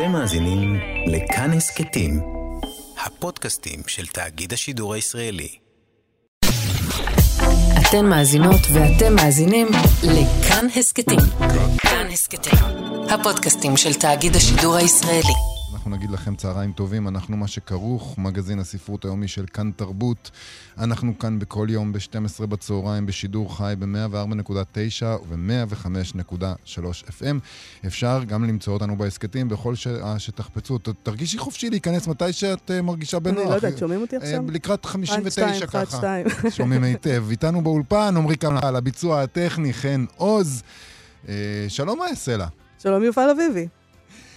אתם מאזינים לכאן הסכתים, הפודקאסטים של תאגיד השידור הישראלי. אתן מאזינות ואתם מאזינים לכאן הסכתים. כאן הסכתים, הפודקאסטים של תאגיד השידור הישראלי. אנחנו נגיד לכם צהריים טובים, אנחנו מה שכרוך, מגזין הספרות היומי של כאן תרבות. אנחנו כאן בכל יום ב-12 בצהריים בשידור חי ב-104.9 וב-105.3 FM. אפשר גם למצוא אותנו בהסכתים בכל שעה שתחפצו. ת- תרגישי חופשי להיכנס מתי שאת uh, מרגישה בנוח. אני לא יודעת, שומעים אותי אה, עכשיו? לקראת 59 אחד, שתיים, ככה. שומעים היטב. איתנו באולפן, עמרי קמל, הביצוע הטכני, חן עוז. אה, שלום, יעשה לה? שלום יובל אביבי.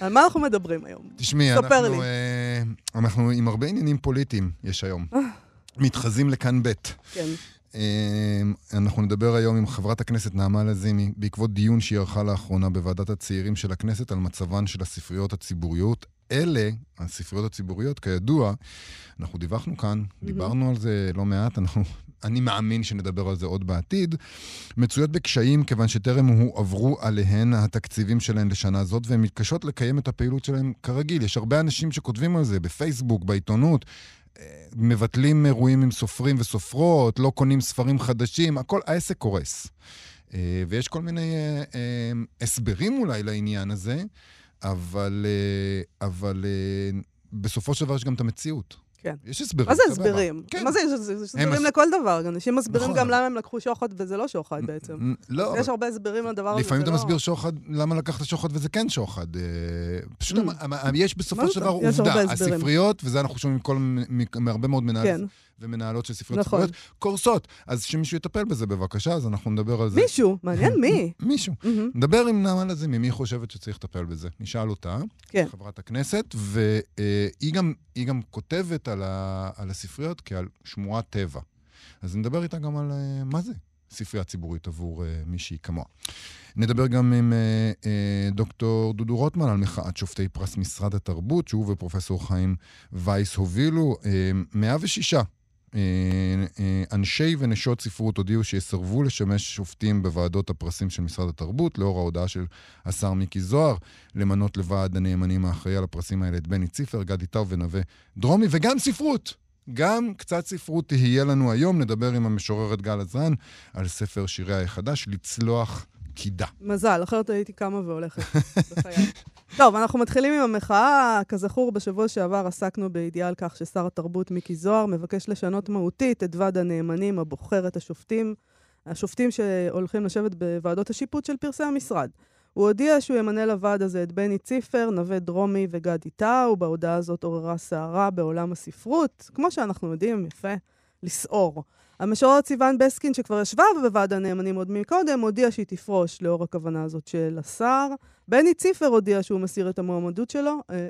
על מה אנחנו מדברים היום? תשמעי, אנחנו. אה, אנחנו עם הרבה עניינים פוליטיים, יש היום. מתחזים לכאן ב'. כן. אה, אנחנו נדבר היום עם חברת הכנסת נעמה לזימי, בעקבות דיון שהיא ערכה לאחרונה בוועדת הצעירים של הכנסת על מצבן של הספריות הציבוריות. אלה, הספריות הציבוריות, כידוע, אנחנו דיווחנו כאן, דיברנו על זה לא מעט, אנחנו, אני מאמין שנדבר על זה עוד בעתיד, מצויות בקשיים כיוון שטרם הועברו עליהן התקציבים שלהן לשנה זאת, והן מתקשות לקיים את הפעילות שלהן כרגיל. יש הרבה אנשים שכותבים על זה בפייסבוק, בעיתונות, אה, מבטלים אירועים עם סופרים וסופרות, לא קונים ספרים חדשים, הכל, העסק קורס. אה, ויש כל מיני אה, הסברים אולי לעניין הזה, אבל, אבל בסופו של דבר יש גם את המציאות. כן. יש הסברים. מה זה. הסברים? כן. מה זה, יש הסברים לכל דבר. אנשים מסבירים נכון, גם למה הם לקחו שוחד וזה לא שוחד בעצם. לא, יש הרבה הסברים לדבר הזה. לפעמים אתה לא- מסביר שוחד, למה לקחת שוחד וזה כן שוחד. אה, פשוט Mm. יש בסופו של? דבר עובדה. הספריות, וזה אנחנו שומעים מהרבה מאוד מנהלים כן. ומנהלות של ספריות נכון. ציבוריות, קורסות. אז שמישהו יטפל בזה בבקשה, אז אנחנו נדבר על זה. מישהו, מעניין מי. מישהו. מהמם. נדבר עם נעמה לזימי, מי חושבת שצריך לטפל בזה. נשאל אותה, כן. חברת הכנסת, והיא גם, היא גם כותבת על, ה, על הספריות כעל שמורת טבע. אז נדבר איתה גם על אה, מה זה ספרייה ציבורית עבור אה, מישהי כמוה. נדבר גם עם אה, אה, דוקטור דודו רוטמן על מחאת שופטי פרס משרד התרבות, שהוא ופרופסור חיים וייס הובילו. אה, 106 אה, אה, אנשי ונשות ספרות הודיעו שיסרבו לשמש שופטים בוועדות הפרסים של משרד התרבות, לאור ההודעה של השר מיקי זוהר למנות לוועד הנאמנים האחראי על הפרסים האלה את בני ציפר, גדי טאו ונווה דרומי, וגם ספרות. גם קצת ספרות תהיה לנו היום. נדבר עם המשוררת גל עזרן על ספר שיריה החדש, לצלוח קידה. מזל, אחרת הייתי קמה והולכת בחיי. טוב, אנחנו מתחילים עם המחאה. כזכור, בשבוע שעבר עסקנו בידיעה על כך ששר התרבות מיקי זוהר מבקש לשנות מהותית את ועד הנאמנים הבוחר את השופטים, השופטים שהולכים לשבת בוועדות השיפוט של פרסי המשרד. הוא הודיע שהוא ימנה לוועד הזה את בני ציפר, נווה דרומי וגדי טאו. בהודעה הזאת עוררה סערה בעולם הספרות. כמו שאנחנו יודעים, יפה, לסעור. המשוררת סיוון בסקין, שכבר ישבה בוועד הנאמנים עוד מקודם, הודיעה שהיא תפרוש לאור הכוונה הזאת של השר. בני ציפר הודיע שהוא מסיר את המועמדות שלו. אה,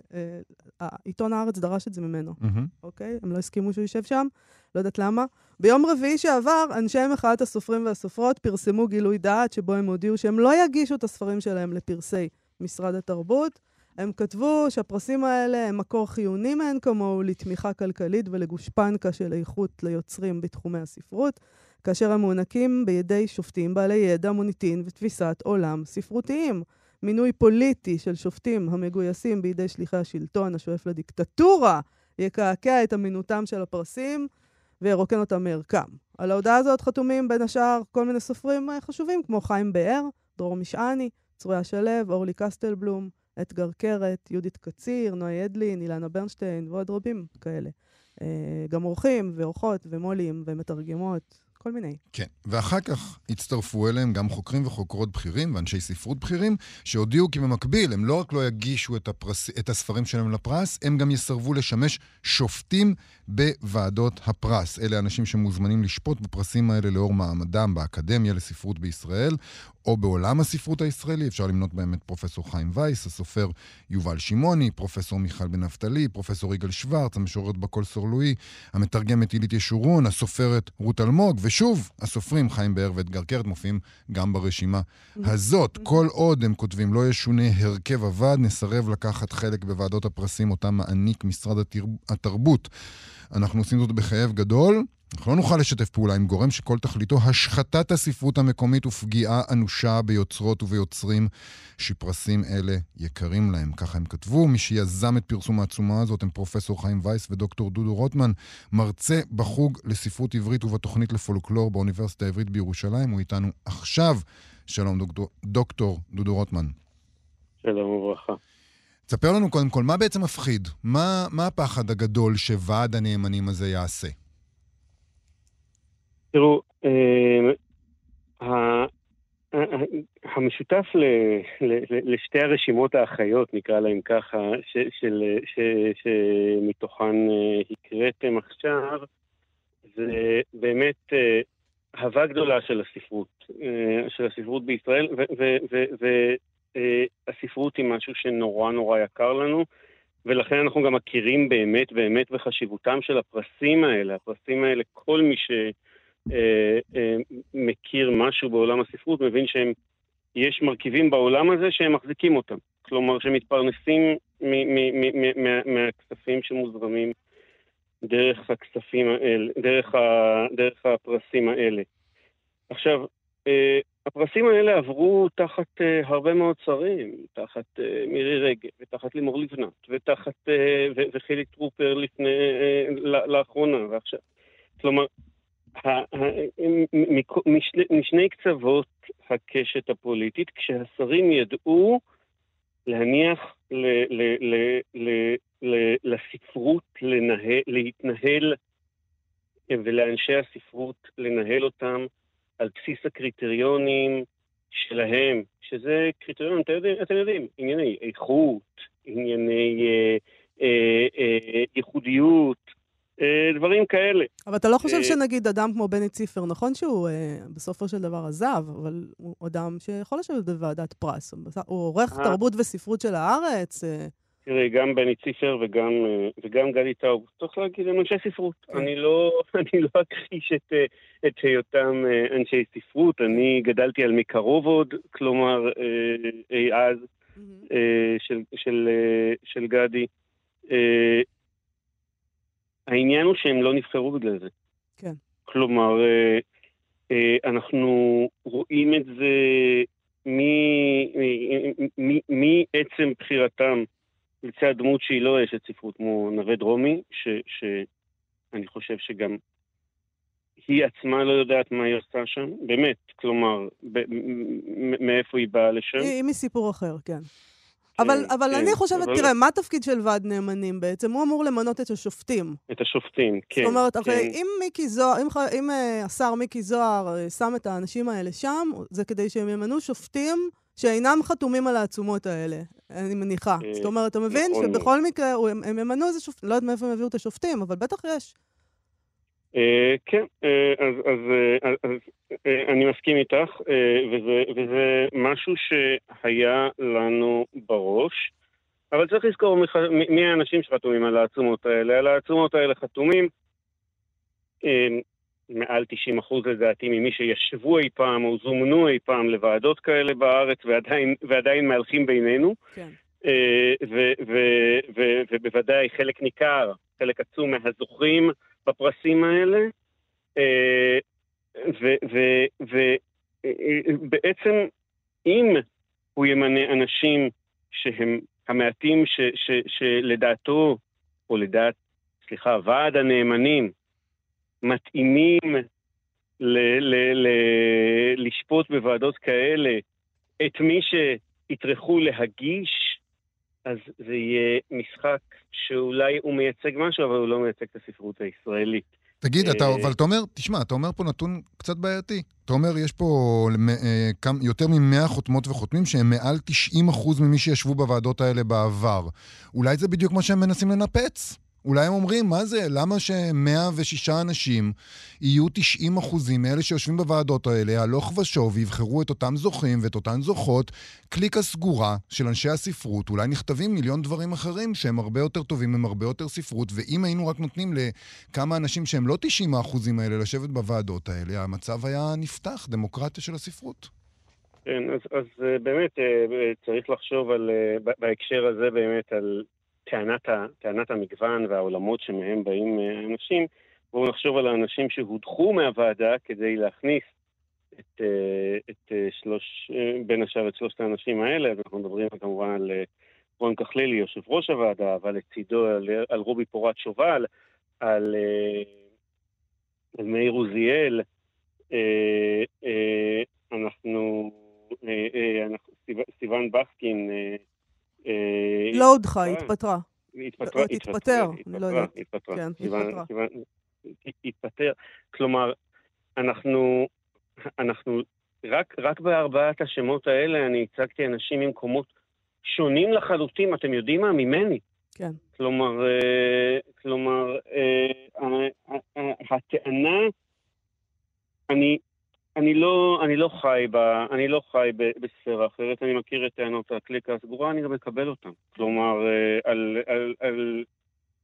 אה, עיתון הארץ דרש את זה ממנו, מהמם. אוקיי? הם לא הסכימו שהוא יישב שם, לא יודעת למה. ביום רביעי שעבר, אנשי מחאת הסופרים והסופרות פרסמו גילוי דעת שבו הם הודיעו שהם לא יגישו את הספרים שלהם לפרסי משרד התרבות. הם כתבו שהפרסים האלה הם מקור חיוני מאין כמוהו לתמיכה כלכלית ולגושפנקה של איכות ליוצרים בתחומי הספרות, כאשר הם מוענקים בידי שופטים בעלי ידע, מוניטין ותפיסת עולם ספרותיים. מינוי פוליטי של שופטים המגויסים בידי שליחי השלטון השואף לדיקטטורה יקעקע את אמינותם של הפרסים וירוקן אותם מערכם. על ההודעה הזאת חתומים בין השאר כל מיני סופרים אה, חשובים כמו חיים באר, דרור משעני, צרויה שלו, אורלי קסטלבלום, אתגר קרת, יהודית קציר, נועה ידלין, אילנה ברנשטיין ועוד רבים כאלה. אה, גם אורחים ואורחות ומו"לים ומתרגמות, כל מיני. כן, ואחר כך הצטרפו אליהם גם חוקרים וחוקרות בכירים ואנשי ספרות בכירים, שהודיעו כי במקביל הם לא רק לא יגישו את, הפרס, את הספרים שלהם לפרס, הם גם יסרבו לשמש שופטים בוועדות הפרס. אלה אנשים שמוזמנים לשפוט בפרסים האלה לאור מעמדם באקדמיה לספרות בישראל, או בעולם הספרות הישראלי, אפשר למנות בהם את פרופסור חיים וייס, הסופר יובל שמעוני, פרופסור מיכל בן נפתלי, פרופסור יגאל שוורץ, המשוררת בקול סורלואי, המתרגמת עילית ישורון, הסופרת רות אלמוג, ושוב, הסופרים חיים באר ואתגר קרת מופיעים גם ברשימה הזאת. כל עוד, הם כותבים, לא ישונה הרכב הוועד, נסרב לקחת חלק בוועדות הפרסים אותם מעניק משרד התר... התרבות. אנחנו עושים זאת בכאב גדול. אנחנו לא נוכל לשתף פעולה עם גורם שכל תכליתו השחתת הספרות המקומית ופגיעה אנושה ביוצרות וביוצרים שפרסים אלה יקרים להם. ככה הם כתבו. מי שיזם את פרסום העצומה הזאת הם פרופסור חיים וייס ודוקטור דודו רוטמן, מרצה בחוג לספרות עברית ובתוכנית לפולקלור באוניברסיטה העברית בירושלים. הוא איתנו עכשיו. שלום, דוקטור, דוקטור דודו רוטמן. שלום וברכה. תספר לנו קודם כל, מה בעצם מפחיד? מה, מה הפחד הגדול שוועד הנאמנים הזה יעשה? תראו, אה, המשותף לשתי הרשימות האחיות, נקרא להן ככה, שמתוכן אה, הקראתם עכשיו, זה באמת אה, אהבה גדולה של הספרות, של הספרות בישראל, והספרות היא משהו שנורא נורא יקר לנו. ולכן אנחנו גם מכירים באמת באמת בחשיבותם של הפרסים האלה. הפרסים האלה, כל מי ש... אה, אה, מכיר משהו בעולם הספרות, מבין שיש מרכיבים בעולם הזה שהם מחזיקים אותם. כלומר, שמתפרנסים מהכספים שמוזרמים דרך הכספים האלה, דרך, ה, דרך הפרסים האלה. עכשיו, אה, הפרסים האלה עברו תחת הרבה מאוד שרים, תחת מירי רגב, ותחת לימור לבנת, ותחת, וחילי טרופר לפני, לאחרונה, ועכשיו. כלומר, משני קצוות הקשת הפוליטית, כשהשרים ידעו להניח ל, ל, ל, ל, ל, לספרות לנהל, להתנהל ולאנשי הספרות לנהל אותם על בסיס הקריטריונים שלהם, שזה קריטריונים, אתם יודעים, אתם יודעים ענייני איכות, ענייני אה, אה, אה, ייחודיות, דברים כאלה. אבל אתה לא חושב אה, שנגיד אדם כמו בני ציפר, נכון שהוא אה, בסופו של דבר עזב, אבל הוא אדם שיכול לשבת בוועדת פרס. הוא עורך תרבות וספרות של הארץ. תראי, גם בני ציפר וגם, וגם גדי טאוב, צריך להגיד, הם אנשי ספרות. כן. אני לא, אני לא אכחיש את, את היותם אנשי ספרות. אני גדלתי על מקרוב עוד, כלומר, אי אז, של, של, של גדי. העניין הוא שהם לא נבחרו בגלל זה. כן. כלומר, אה, אה, אנחנו רואים את זה מעצם בחירתם לצד דמות שהיא לא אשת ספרות, כמו נווה דרומי, שאני חושב שגם היא עצמה לא יודעת מה היא עושה שם, באמת, כלומר, מאיפה היא באה לשם. היא מסיפור אחר, כן. אבל, כן, אבל כן, אני חושבת, אבל... תראה, מה התפקיד של ועד נאמנים בעצם? הוא אמור למנות את השופטים. את השופטים, כן. זאת אומרת, כן. אם מיקי זוהר, אם, אם uh, השר מיקי זוהר uh, שם את האנשים האלה שם, זה כדי שהם ימנו שופטים שאינם חתומים על העצומות האלה, אני מניחה. אה, זאת אומרת, אתה מבין נכון. שבכל מקרה הם, הם ימנו איזה שופטים, לא יודעת מאיפה הם יביאו את השופטים, אבל בטח יש. אה, כן, אה, אז, אז, אז, אז אני מסכים איתך, וזה, וזה משהו שהיה לנו בראש, אבל צריך לזכור מי האנשים שחתומים על העצומות האלה. על העצומות האלה חתומים מעל 90 אחוז לדעתי ממי שישבו אי פעם או זומנו אי פעם לוועדות כאלה בארץ ועדיין, ועדיין מהלכים בינינו. כן. ובוודאי חלק ניכר, חלק עצום מהזוכים בפרסים האלה, אה, ובעצם אם הוא ימנה אנשים שהם המעטים ש, ש, שלדעתו, או לדעת, סליחה, ועד הנאמנים, מתאימים ל, ל, ל, לשפוט בוועדות כאלה את מי שיטרחו להגיש אז זה יהיה משחק שאולי הוא מייצג משהו, אבל הוא לא מייצג את הספרות הישראלית. תגיד, אתה, אה, אבל אתה אומר, תשמע, אתה אומר פה נתון קצת בעייתי. אתה אומר, יש פה אה, יותר מ-100 חותמות וחותמים שהם מעל 90% ממי שישבו בוועדות האלה בעבר. אולי זה בדיוק מה שהם מנסים לנפץ? אולי הם אומרים, מה זה, למה ש-106 אנשים יהיו 90 אחוזים מאלה שיושבים בוועדות האלה, הלוך ושוב, ויבחרו את אותם זוכים ואת אותן זוכות, קליקה סגורה של אנשי הספרות, אולי נכתבים מיליון דברים אחרים שהם הרבה יותר טובים, הם הרבה יותר ספרות, ואם היינו רק נותנים לכמה אנשים שהם לא 90 האחוזים האלה לשבת בוועדות האלה, המצב היה נפתח, דמוקרטיה של הספרות. כן, אז, אז אה, באמת אה, אה, צריך לחשוב על, בהקשר הזה באמת על טענת, טענת המגוון והעולמות שמהם באים אה, אנשים, בואו נחשוב על האנשים שהודחו מהוועדה כדי להכניס את, אה, את אה, שלוש, בין השאר את שלושת האנשים האלה, ואנחנו מדברים כמובן על רון כחלילי, יושב ראש הוועדה, אבל לצידו על, על רובי פורת שובל, על, על מאיר עוזיאל, אנחנו, אנחנו סיוון בסקין. לא הודחה, התפטרה. התפטרה, התפטר, אני לא יודעת. התפטרה. כן, התפטרה. התפטר. כלומר, אנחנו אנחנו, רק, רק בארבעת השמות האלה אני הצגתי אנשים ממקומות שונים לחלוטין, אתם יודעים מה? ממני. כן. כלומר, אה, כלומר, אה, הטענה, אני, אני לא, אני לא חי, ב, אני לא חי ב, בספירה אחרת, אני מכיר את טענות הקליקה הסגורה, אני גם מקבל אותן. כלומר, אה, על, על, על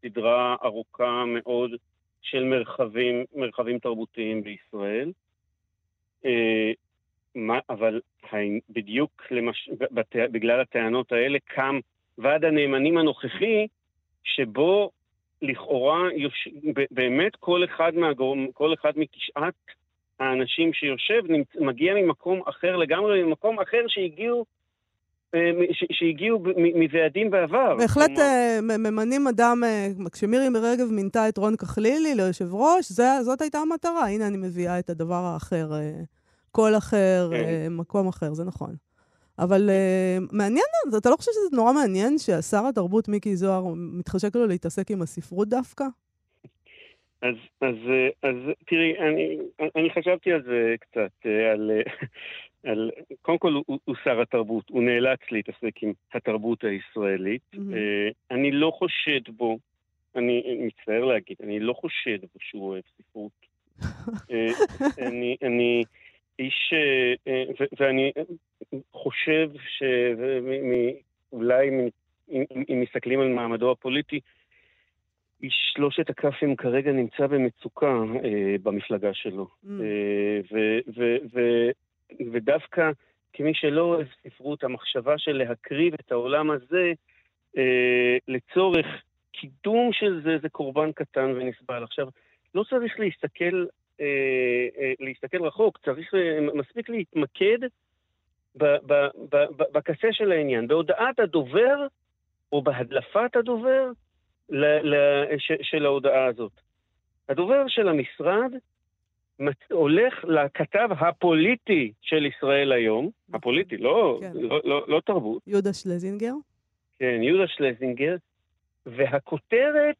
סדרה ארוכה מאוד של מרחבים, מרחבים תרבותיים בישראל. אה, מה, אבל בדיוק למש... בת... בגלל הטענות האלה קם ועד הנאמנים הנוכחי, שבו לכאורה יוש... באמת כל אחד, מהגורם, כל אחד מתשעת האנשים שיושב. מגיע ממקום אחר לגמרי, ממקום אחר שהגיעו אה, שהגיעו מוועדים בעבר. בהחלט כלומר... אה, ממנים אדם, כשמירי רגב מינתה את רון כחלילי ליושב ראש, זאת הייתה המטרה. הנה אני מביאה את הדבר האחר, קול אחר, כן. מקום אחר, זה נכון. אבל מעניין, אתה לא חושב שזה נורא מעניין שהשר התרבות מיקי זוהר מתחשק לו להתעסק עם הספרות דווקא? אז, אז, אז תראי, אני, אני חשבתי על זה קצת, על, על, קודם כל הוא, הוא שר התרבות, הוא נאלץ להתעסק עם התרבות הישראלית. Mm-hmm. אני לא חושד בו, אני מצטער להגיד, אני לא חושד בו שהוא אוהב ספרות. אה, אני, אני, איש, אה, ואני חושב שאולי אם מסתכלים על מעמדו הפוליטי, איש שלושת הכ"פים כרגע נמצא במצוקה אה, במפלגה שלו. Mm. אה, ו, ו, ו, ודווקא כמי שלא אוהב ספרות, המחשבה של להקריב את העולם הזה אה, לצורך קידום של זה, זה קורבן קטן ונסבל. עכשיו, לא צריך להסתכל, אה, אה, להסתכל רחוק, צריך, אה, מספיק להתמקד בקצה של העניין, בהודעת הדובר או בהדלפת הדובר ל, ל, ש, של ההודעה הזאת. הדובר של המשרד הולך לכתב הפוליטי של ישראל היום, הפוליטי, לא, כן. לא, לא, לא תרבות. יהודה שלזינגר? כן, יהודה שלזינגר, והכותרת,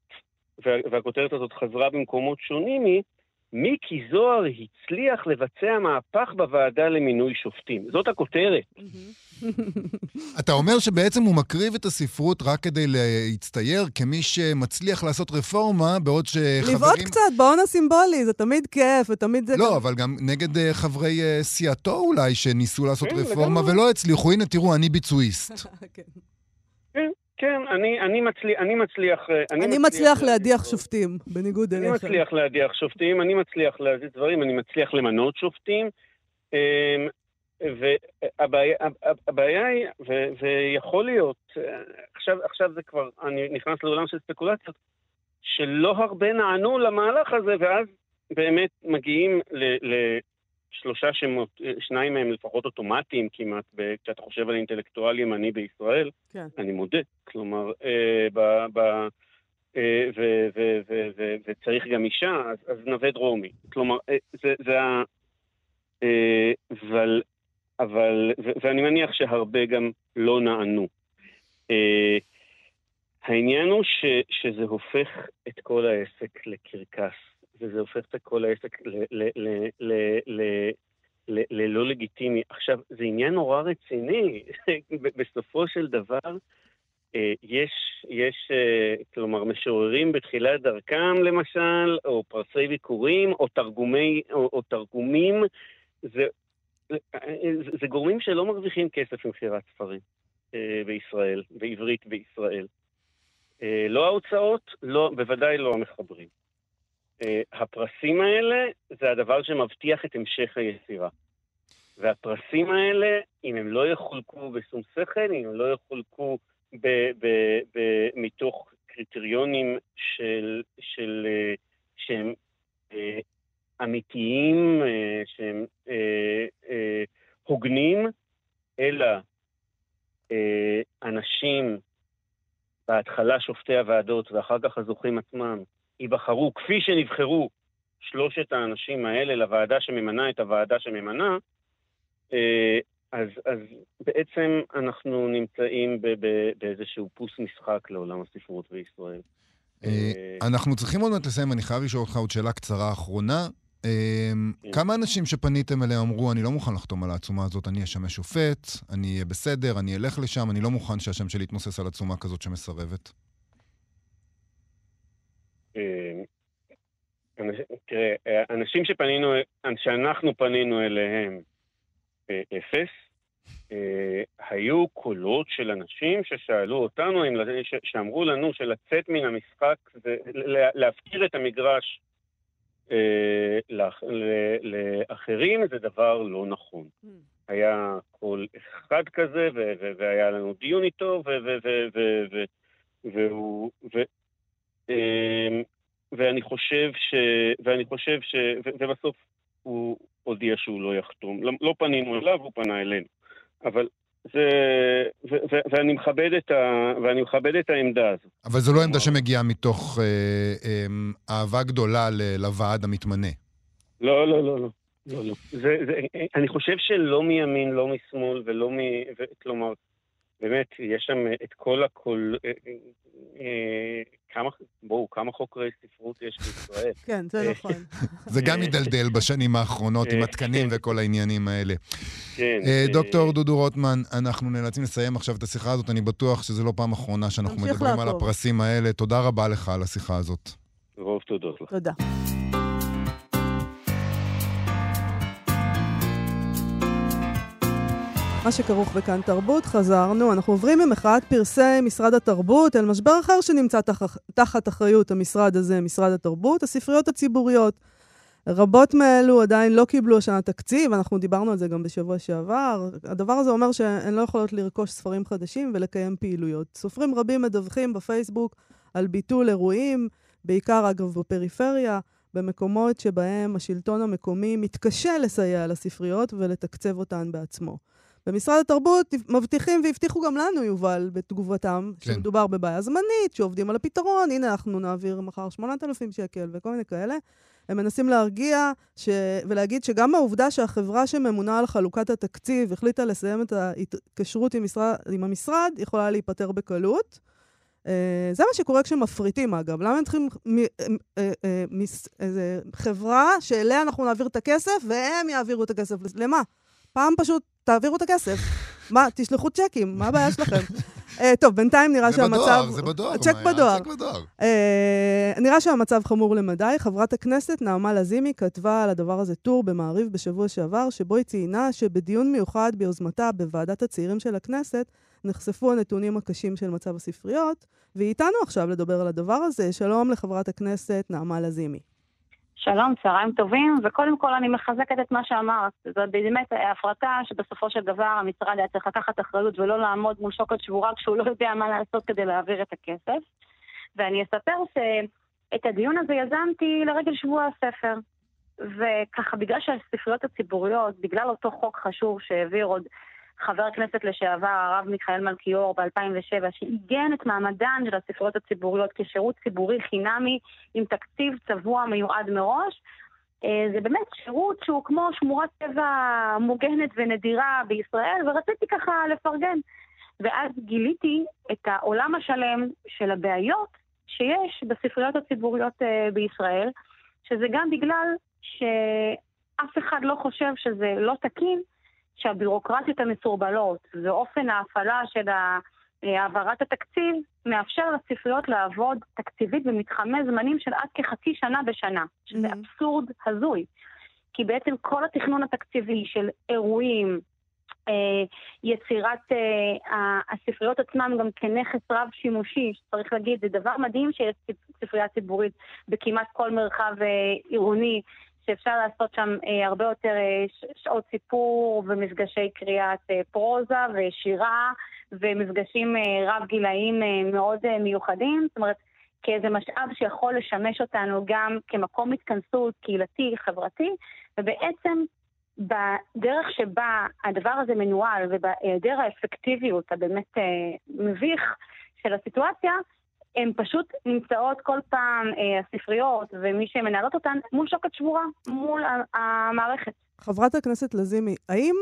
וה, והכותרת הזאת חזרה במקומות שונים, היא מיקי זוהר הצליח לבצע מהפך בוועדה למינוי שופטים. זאת הכותרת. אתה אומר שבעצם הוא מקריב את הספרות רק כדי להצטייר כמי שמצליח לעשות רפורמה, בעוד שחברים... לבעוט קצת בהון הסימבולי, זה תמיד כיף, ותמיד זה... לא, אבל גם נגד uh, חברי uh, סיעתו אולי, שניסו לעשות כן, רפורמה ולא הצליחו. הנה, תראו, אני ביצועיסט. כן. אני, אני, מצליח, אני מצליח... אני, אני מצליח, מצליח להדיח שופטים, בניגוד אליכם. אני מצליח להדיח שופטים, אני מצליח להזיז דברים, אני מצליח למנות שופטים. אמ, והבעיה היא, ויכול להיות, עכשיו, עכשיו זה כבר, אני נכנס לעולם של ספקולציות, שלא הרבה נענו למהלך הזה, ואז באמת מגיעים ל, שלושה שמות, אה, שניים מהם לפחות אוטומטיים כמעט, כשאתה חושב על אינטלקטואל ימני בישראל, כן. אני מודה. כלומר, אה, אה, וצריך גם אישה, אז, נווה דרומי. כלומר, אה, זה, ה... אבל, אבל, ואני מניח שהרבה גם לא נענו. העניין הוא ש, שזה הופך את כל העסק לקרקס. וזה הופך את כל העסק ללא לגיטימי. עכשיו, זה עניין נורא רציני. בסופו של דבר, יש, יש, אה, כלומר, משוררים בתחילת דרכם, למשל, או פרסי ביקורים, או, תרגומי, או, או תרגומים. זה, זה גורמים שלא מרוויחים כסף ממכירת ספרים אה, בישראל, בעברית בישראל. לא ההוצאות, לא, בוודאי לא המחברים. אה, הפרסים האלה זה הדבר שמבטיח את המשך היצירה. והפרסים האלה, אם הם לא יחולקו בשום שכל, אם הם לא יחולקו ב- ב- ב- מתוך קריטריונים של, של, אה, שהם מקצועיים אה, שהם אה, אה, הוגנים, אלא אה, אנשים, בהתחלה שופטי הוועדות ואחר כך הזוכים עצמם, ייבחרו כפי שנבחרו שלושת האנשים האלה לוועדה שממנה את הוועדה שממנה, אה, אז, אז בעצם אנחנו נמצאים ב, ב, באיזשהו פוס משחק לעולם הספרות בישראל. אה, אנחנו צריכים עוד מעט לסיים, אני חייב לשאול אותך עוד שאלה קצרה אחרונה. אה, כן. כמה אנשים שפניתם אליהם אמרו, אני לא מוכן לחתום על העצומה הזאת, אני אשמש שופט, אני אהיה בסדר, אני אלך לשם, אני לא מוכן שהשם שלי יתנוסס על עצומה כזאת שמסרבת? אה, תראה, אה, אנשים שפנינו, שאנחנו פנינו אליהם, אה, אפס. אה, היו קולות של אנשים ששאלו אותנו, שאמרו לנו שלצאת מן המשחק זה לה- להפקיר את המגרש אה, לאחרים זה דבר לא נכון. היה קול אחד כזה, והיה לנו דיון איתו, והוא... אמ, ואני חושב ש... ואני חושב ש... ובסוף הוא הודיע שהוא לא יחתום. לא, פנינו אליו, הוא פנה אלינו. אבל זה... ו- ו- ואני מכבד את ה... ואני מכבד את העמדה הזו. אבל זו לא עמדה שמגיעה מתוך אה, אה, אהבה גדולה ל- לוועד המתמנה. לא, לא, לא, לא. לא, לא. זה, זה, אני חושב שלא מימין, לא משמאל ולא מ... ו, כלומר, באמת, יש שם את כל. אה, אה, אה, כמה, בואו, כמה חוקרי ספרות יש בישראל? כן, זה נכון. זה גם אה, הידלדל בשנים האחרונות עם אה, התקנים כן. וכל העניינים האלה. כן. אה, אה, דוקטור דודו רוטמן, אנחנו נאלצים לסיים עכשיו את השיחה הזאת. אני בטוח שזו לא פעם אחרונה שאנחנו מדברים על. הפרסים האלה. תודה רבה לך על השיחה הזאת. רוב תודות לך. תודה. מה שכרוך בכאן תרבות, חזרנו. אנחנו עוברים ממחאת פרסי משרד התרבות אל משבר אחר שנמצא תח... תחת אחריות המשרד הזה, משרד התרבות, הספריות הציבוריות. רבות מאלו עדיין לא קיבלו השנה תקציב, אנחנו דיברנו על זה גם בשבוע שעבר. הדבר הזה אומר שהן לא יכולות לרכוש ספרים חדשים ולקיים פעילויות. סופרים רבים מדווחים בפייסבוק על ביטול אירועים, בעיקר אגב בפריפריה, במקומות שבהם השלטון המקומי מתקשה לסייע לספריות ולתקצב אותן בעצמו. במשרד התרבות מבטיחים והבטיחו גם לנו, יובל, בתגובתם, כן. שמדובר בבעיה זמנית, שעובדים על הפתרון, הנה אנחנו נעביר מחר 8,000 שקל וכל מיני כאלה. הם מנסים להרגיע ש... ולהגיד שגם העובדה שהחברה שממונה על חלוקת התקציב החליטה לסיים את ההתקשרות עם, משרד... עם המשרד, יכולה להיפתר בקלות. Uh, זה מה שקורה כשמפריטים, אגב. למה הם צריכים uh, מס... איזה חברה שאליה אנחנו נעביר את הכסף, והם יעבירו את הכסף? למה? פעם פשוט תעבירו את הכסף. מה, תשלחו צ'קים, מה הבעיה שלכם? uh, טוב, בינתיים נראה זה שהמצב... זה בדואר. מאיה, בדואר. צ'ק בדואר. אה, נראה שהמצב חמור למדי. חברת הכנסת נעמה לזימי כתבה על הדבר הזה טור במעריב בשבוע שעבר, שבו היא ציינה שבדיון מיוחד ביוזמתה בוועדת הצעירים של הכנסת, נחשפו הנתונים הקשים של מצב הספריות, והיא איתנו עכשיו לדבר על הדבר הזה. שלום לחברת הכנסת נעמה לזימי. שלום, צהריים טובים, וקודם כל אני מחזקת את מה שאמרת. זו באמת הפרטה שבסופו של דבר המשרד היה צריך לקחת אחריות ולא לעמוד מול שוקת שבורה כשהוא לא יודע מה לעשות כדי להעביר את הכסף. ואני אספר שאת הדיון הזה יזמתי לרגל שבוע הספר. וככה, בגלל שהספריות הציבוריות, בגלל אותו חוק חשוב שהעביר עוד חבר הכנסת לשעבר, הרב מיכאל מלכיאור, ב-2007, שעיגן את מעמדן של הספריות הציבוריות כשירות ציבורי חינמי עם תקציב צבוע מיועד מראש. אה, זה באמת שירות שהוא כמו שמורת טבע מוגנת ונדירה בישראל, ורציתי ככה לפרגן. ואז גיליתי את העולם השלם של הבעיות שיש בספריות הציבוריות אה, בישראל, שזה גם בגלל שאף אחד לא חושב שזה לא תקין שהבירוקרטיות המסורבלות ואופן ההפעלה של העברת התקציב מאפשר לספריות לעבוד תקציבית במתחמי זמנים של עד כחצי שנה בשנה, שזה Mhm. אבסורד הזוי. כי בעצם כל התכנון התקציבי של אירועים, אה, יצירת אה, ה- הספריות עצמן גם כנכס רב-שימושי, שצריך להגיד, זה דבר מדהים שיש ספ- ספרייה ציבורית בכמעט כל מרחב אה, עירוני, שאפשר לעשות שם אה, הרבה יותר אה, שעות סיפור ומפגשי קריאת אה, פרוזה ושירה ומפגשים אה, רב-גילאיים אה, מאוד אה, מיוחדים. זאת אומרת, כאיזה משאב שיכול לשמש אותנו גם כמקום התכנסות קהילתי, חברתי, ובעצם בדרך שבה הדבר הזה מנוהל ובהיעדר האפקטיביות הבאמת אה, מביך של הסיטואציה, הן פשוט נמצאות כל פעם, אה, הספריות ומי שמנהלות אותן, מול שוקת שבורה, מול המערכת. חברת הכנסת לזימי, האם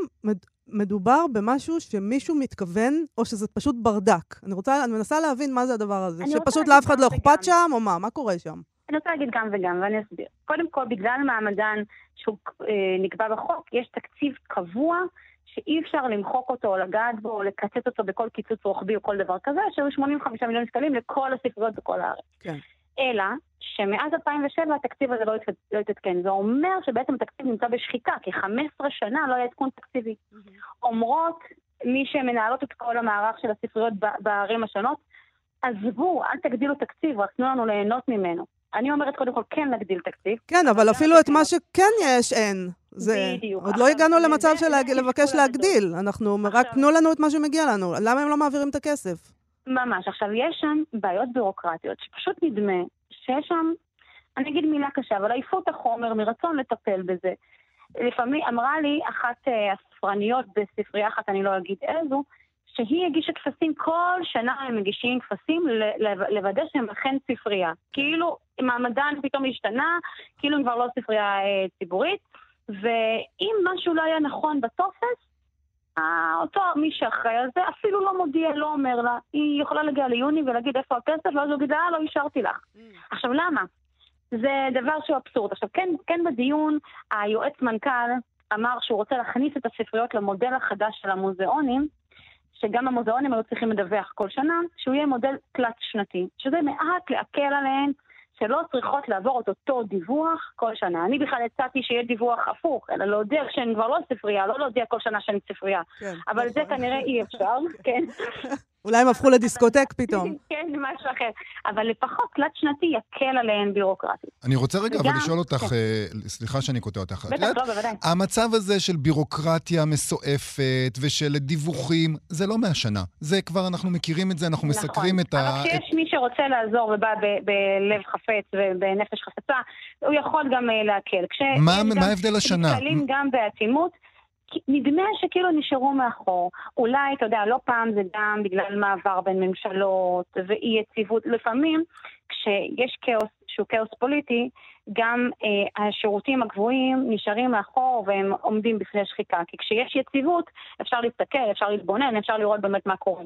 מדובר במשהו שמישהו מתכוון, או שזה פשוט ברדק? אני רוצה, אני מנסה להבין מה זה הדבר הזה. שפשוט לאף אחד לא אכפת שם, או מה? מה קורה שם? אני רוצה להגיד גם וגם, ואני אסביר. קודם כל, בגלל מעמדן שהוא אה, נקבע בחוק, יש תקציב קבוע שאי אפשר למחוק אותו או לגעת בו או לקצץ אותו בכל קיצוץ רוחבי או כל דבר כזה, שהיו 85 מיליון שקלים לכל הספריות בכל הארץ. כן. אלא שמאז 2007 התקציב הזה לא, לא התעדכן. זה אומר שבעצם התקציב נמצא בשחיקה, כי 15 שנה לא היה עדכון תקציבי. Mm-hmm. אומרות מי שמנהלות את כל המערך של הספריות בערים השונות, עזבו, אל תגדילו תקציב, רק תנו לנו ליהנות ממנו. אני אומרת קודם כל כן נגדיל תקציב. כן, אבל אפילו את מה שכן יש, אין. זה... בדיוק. עוד לא הגענו למצב של לבקש להגדיל. אנחנו, רק תנו לנו את מה שמגיע לנו. למה הם לא מעבירים את הכסף? ממש. עכשיו, יש שם בעיות בירוקרטיות שפשוט נדמה שיש שם, אני אגיד מילה קשה, אבל עייפות החומר מרצון לטפל בזה. לפעמים אמרה לי אחת אה, הספרניות בספרייה אחת, אני לא אגיד איזו, שהיא הגישה טפסים, כל שנה הם מגישים טפסים לוודא שהם אכן ספרייה. כאילו מעמדן פתאום השתנה, כאילו הם כבר לא ספרייה אה, ציבורית, ואם משהו לא היה נכון בטופס, אותו מי שאחראי על זה אפילו לא מודיע, לא אומר לה. היא יכולה להגיע ליוני ולהגיד איפה הכסף, ואז הוא יגיד, אה, לא אישרתי לך. Mm. עכשיו, למה? זה דבר שהוא אבסורד. עכשיו, כן, כן בדיון, היועץ מנכ"ל אמר שהוא רוצה להכניס את הספריות למודל החדש של המוזיאונים, שגם המוזיאונים היו צריכים לדווח כל שנה, שהוא יהיה מודל תלת-שנתי, שזה מעט להקל עליהן שלא צריכות לעבור את אותו דיווח כל שנה. אני בכלל הצעתי שיהיה דיווח הפוך, אלא להודיע כשהן כבר לא ספרייה, לא להודיע כל שנה שהן ספרייה. כן, אבל נכון. זה כנראה אי אפשר, כן. אולי הם הפכו לדיסקוטק פתאום. כן, משהו אחר. אבל לפחות תלת-שנתי יקל עליהן בירוקרטית. אני רוצה רגע אבל לשאול אותך, כן. אה, סליחה שאני קוטע אותך. בטח, לא, בוודאי. המצב הזה של בירוקרטיה מסועפת ושל דיווחים, זה לא מהשנה. זה כבר, אנחנו מכירים את זה, אנחנו נכון. מסקרים את ה... אבל כשיש מי שרוצה לעזור ובא בלב חפץ ובנפש חפצה, הוא יכול גם אה, להקל. מה ההבדל השנה? נתקלים גם באטימות. נדמה שכאילו נשארו מאחור. אולי, אתה יודע, לא פעם זה גם בגלל מעבר בין ממשלות ואי יציבות. לפעמים, כשיש כאוס שהוא כאוס פוליטי, גם אה, השירותים הגבוהים נשארים מאחור והם עומדים בפני שחיקה. כי כשיש יציבות, אפשר להסתכל, אפשר להתבונן, אפשר לראות באמת מה קורה.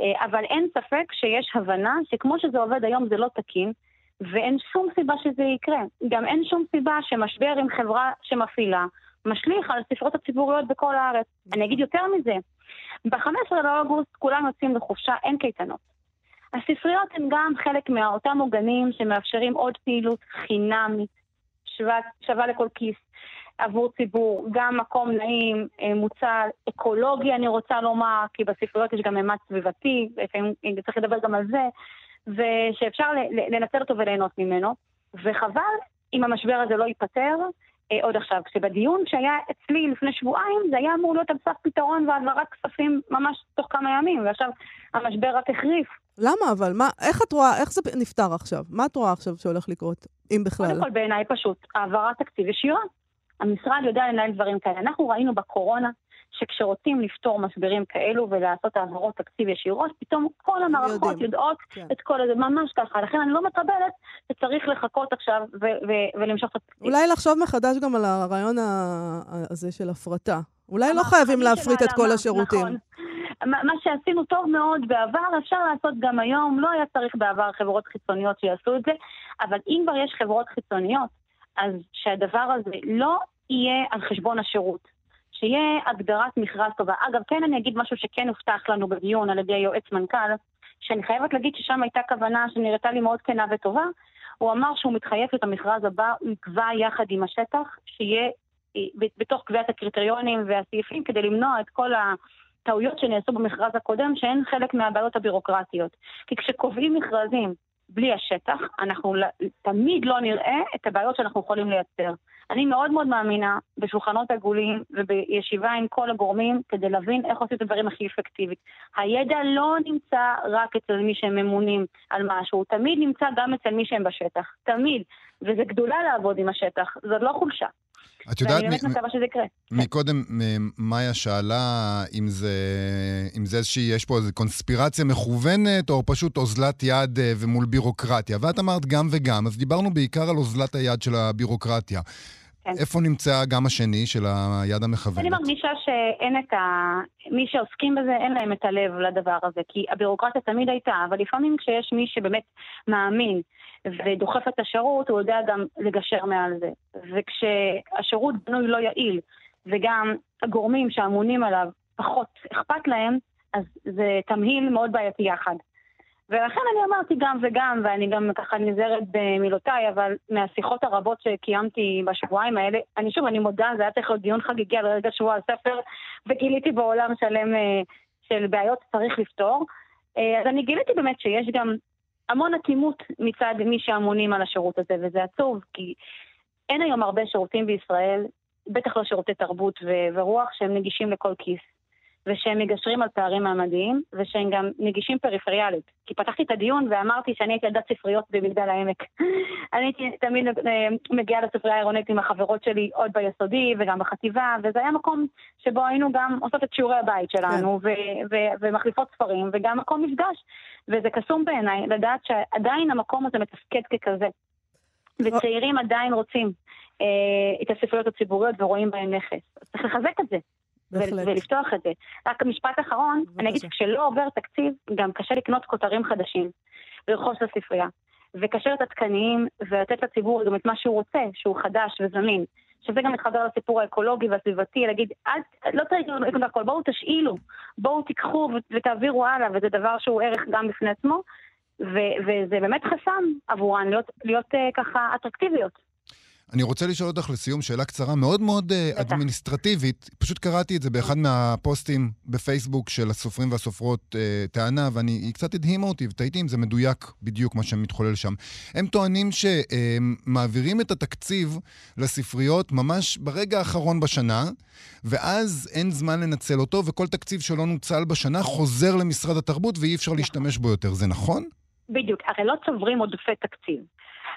אה, אבל אין ספק שיש הבנה שכמו שזה עובד היום זה לא תקין, ואין שום סיבה שזה יקרה. גם אין שום סיבה שמשבר עם חברה שמפעילה, משליך על הספרות הציבוריות בכל הארץ. אני אגיד יותר מזה, ב-15 לאוגוסט כולם יוצאים לחופשה, אין קייטנות. הספריות הן גם חלק מאותם עוגנים שמאפשרים עוד פעילות חינמית, שווה, שווה לכל כיס, עבור ציבור, גם מקום נעים, אה, מוצל, אקולוגי אני רוצה לומר, כי בספריות יש גם ממד סביבתי, לפעמים צריך לדבר גם על זה, ושאפשר לנצל אותו וליהנות ממנו. וחבל אם המשבר הזה לא ייפתר, אה, עוד עכשיו, כשבדיון שהיה אצלי לפני שבועיים, זה היה אמור להיות על סף פתרון והעברת כספים ממש תוך כמה ימים, ועכשיו המשבר רק החריף. למה אבל? מה, איך את רואה, איך זה נפתר עכשיו? מה את רואה עכשיו שהולך לקרות, אם בכלל? קודם כל בעיניי פשוט, העברת תקציב ישירה. המשרד יודע לנהל דברים כאלה. אנחנו ראינו בקורונה שכשרוצים לפתור משברים כאלו ולעשות העברות תקציב ישירות, פתאום כל המערכות יודעים. יודעות כן. את כל זה, ממש ככה. לכן אני לא מקבלת שצריך לחכות עכשיו ו- ו- ולמשוך את התקציב. אולי לחשוב מחדש גם על הרעיון הזה של הפרטה. אולי לא חייבים להפריט את כל השירותים. נכון. מה שעשינו טוב מאוד בעבר, אפשר לעשות גם היום. לא היה צריך בעבר חברות חיצוניות שיעשו את זה, אבל אם כבר יש חברות חיצוניות, אז שהדבר הזה לא יהיה על חשבון השירות. שיהיה הגדרת מכרז טובה. אגב, כן אני אגיד משהו שכן הובטח לנו בדיון על ידי יועץ מנכ"ל, שאני חייבת להגיד ששם הייתה כוונה שנראתה לי מאוד כנה וטובה. הוא אמר שהוא מתחייב שאת המכרז הבא הוא יקבע יחד עם השטח, שיהיה אה, בתוך קביעת הקריטריונים והסעיפים כדי למנוע את כל הטעויות שנעשו במכרז הקודם, שהן חלק מהבעיות הבירוקרטיות. כי כשקובעים מכרזים בלי השטח, אנחנו תמיד לא נראה את הבעיות שאנחנו יכולים לייצר. אני מאוד מאוד מאמינה בשולחנות עגולים ובישיבה עם כל הגורמים כדי להבין איך עושים את הדברים הכי אפקטיבית. הידע לא נמצא רק אצל מי שהם ממונים על משהו, הוא תמיד נמצא גם אצל מי שהם בשטח. תמיד. וזה גדולה לעבוד עם השטח, זאת לא חולשה. את יודעת, ואני באמת מקווה שזה יקרה. מקודם מאיה שאלה אם זה, אם זה איזושהי, יש פה איזו קונספירציה מכוונת, או פשוט אוזלת יד אה, ומול בירוקרטיה. ואת אמרת גם וגם, אז דיברנו בעיקר על אוזלת היד של הבירוקרטיה. כן. איפה נמצא גם השני של היד המכוונת? אני מרגישה שאין את ה... מי שעוסקים בזה, אין להם את הלב לדבר הזה, כי הבירוקרטיה תמיד הייתה, אבל לפעמים כשיש מי שבאמת מאמין ודוחף את השירות, הוא יודע גם לגשר מעל זה. וכשהשירות בנוי לא יעיל, וגם הגורמים שאמונים עליו פחות אכפת להם, אז זה תמהיל מאוד בעייתי יחד. ולכן אני אמרתי גם וגם, ואני גם ככה נזהרת במילותיי, אבל מהשיחות הרבות שקיימתי בשבועיים האלה, אני שוב, אני מודה, זה היה צריך להיות דיון חגיגי על רגע שבוע הספר, וגיליתי בעולם שלם אה, של בעיות שצריך לפתור. אה, אז אני גיליתי באמת שיש גם המון אטימות מצד מי שאמונים על השירות הזה, וזה עצוב, כי אין היום הרבה שירותים בישראל, בטח לא שירותי תרבות ורוח, שהם נגישים לכל כיס. ושהם מגשרים על פערים מעמדיים, ושהם גם נגישים פריפריאלית. כי פתחתי את הדיון ואמרתי שאני הייתי ילדת ספריות במגדל העמק. אני הייתי תמיד אה, מגיעה לספרייה העירונית עם החברות שלי עוד ביסודי וגם בחטיבה, וזה היה מקום שבו היינו גם עושות את שיעורי הבית שלנו, כן. ו- ו- ומחליפות ספרים, וגם מקום מפגש. וזה קסום בעיניי לדעת שעדיין המקום הזה מתפקד ככזה. וצעירים עדיין רוצים אה, את הספריות הציבוריות ורואים בהם נכס. אז צריך לחזק את זה. בהחלט. ולפתוח את זה. רק משפט אחרון, אני אגיד שכשלא עובר תקציב, גם קשה לקנות כותרים חדשים, לרכוש לספרייה. וקשה להיות עדכניים ולתת לציבור גם את מה שהוא רוצה, שהוא חדש וזמין. שזה גם מתחבר לסיפור האקולוגי והסביבתי, להגיד, אל, לא צריך לקנות הכל, בואו תשאילו, בואו תיקחו ותעבירו הלאה, וזה דבר שהוא ערך גם בפני עצמו, ו- וזה באמת חסם עבורן להיות, להיות uh, ככה אטרקטיביות. אני רוצה לשאול אותך לסיום שאלה קצרה מאוד מאוד uh, אדמיניסטרטיבית. פשוט קראתי את זה באחד מהפוסטים בפייסבוק של הסופרים והסופרות uh, טענה, והיא קצת הדהימה אותי, ותהיתי אם זה מדויק בדיוק מה שמתחולל שם. הם טוענים שמעבירים uh, את התקציב לספריות ממש ברגע האחרון בשנה, ואז אין זמן לנצל אותו, וכל תקציב שלא נוצל בשנה חוזר למשרד התרבות ואי אפשר להשתמש בו יותר. זה נכון? בדיוק, הרי לא צוברים עודפי תקציב.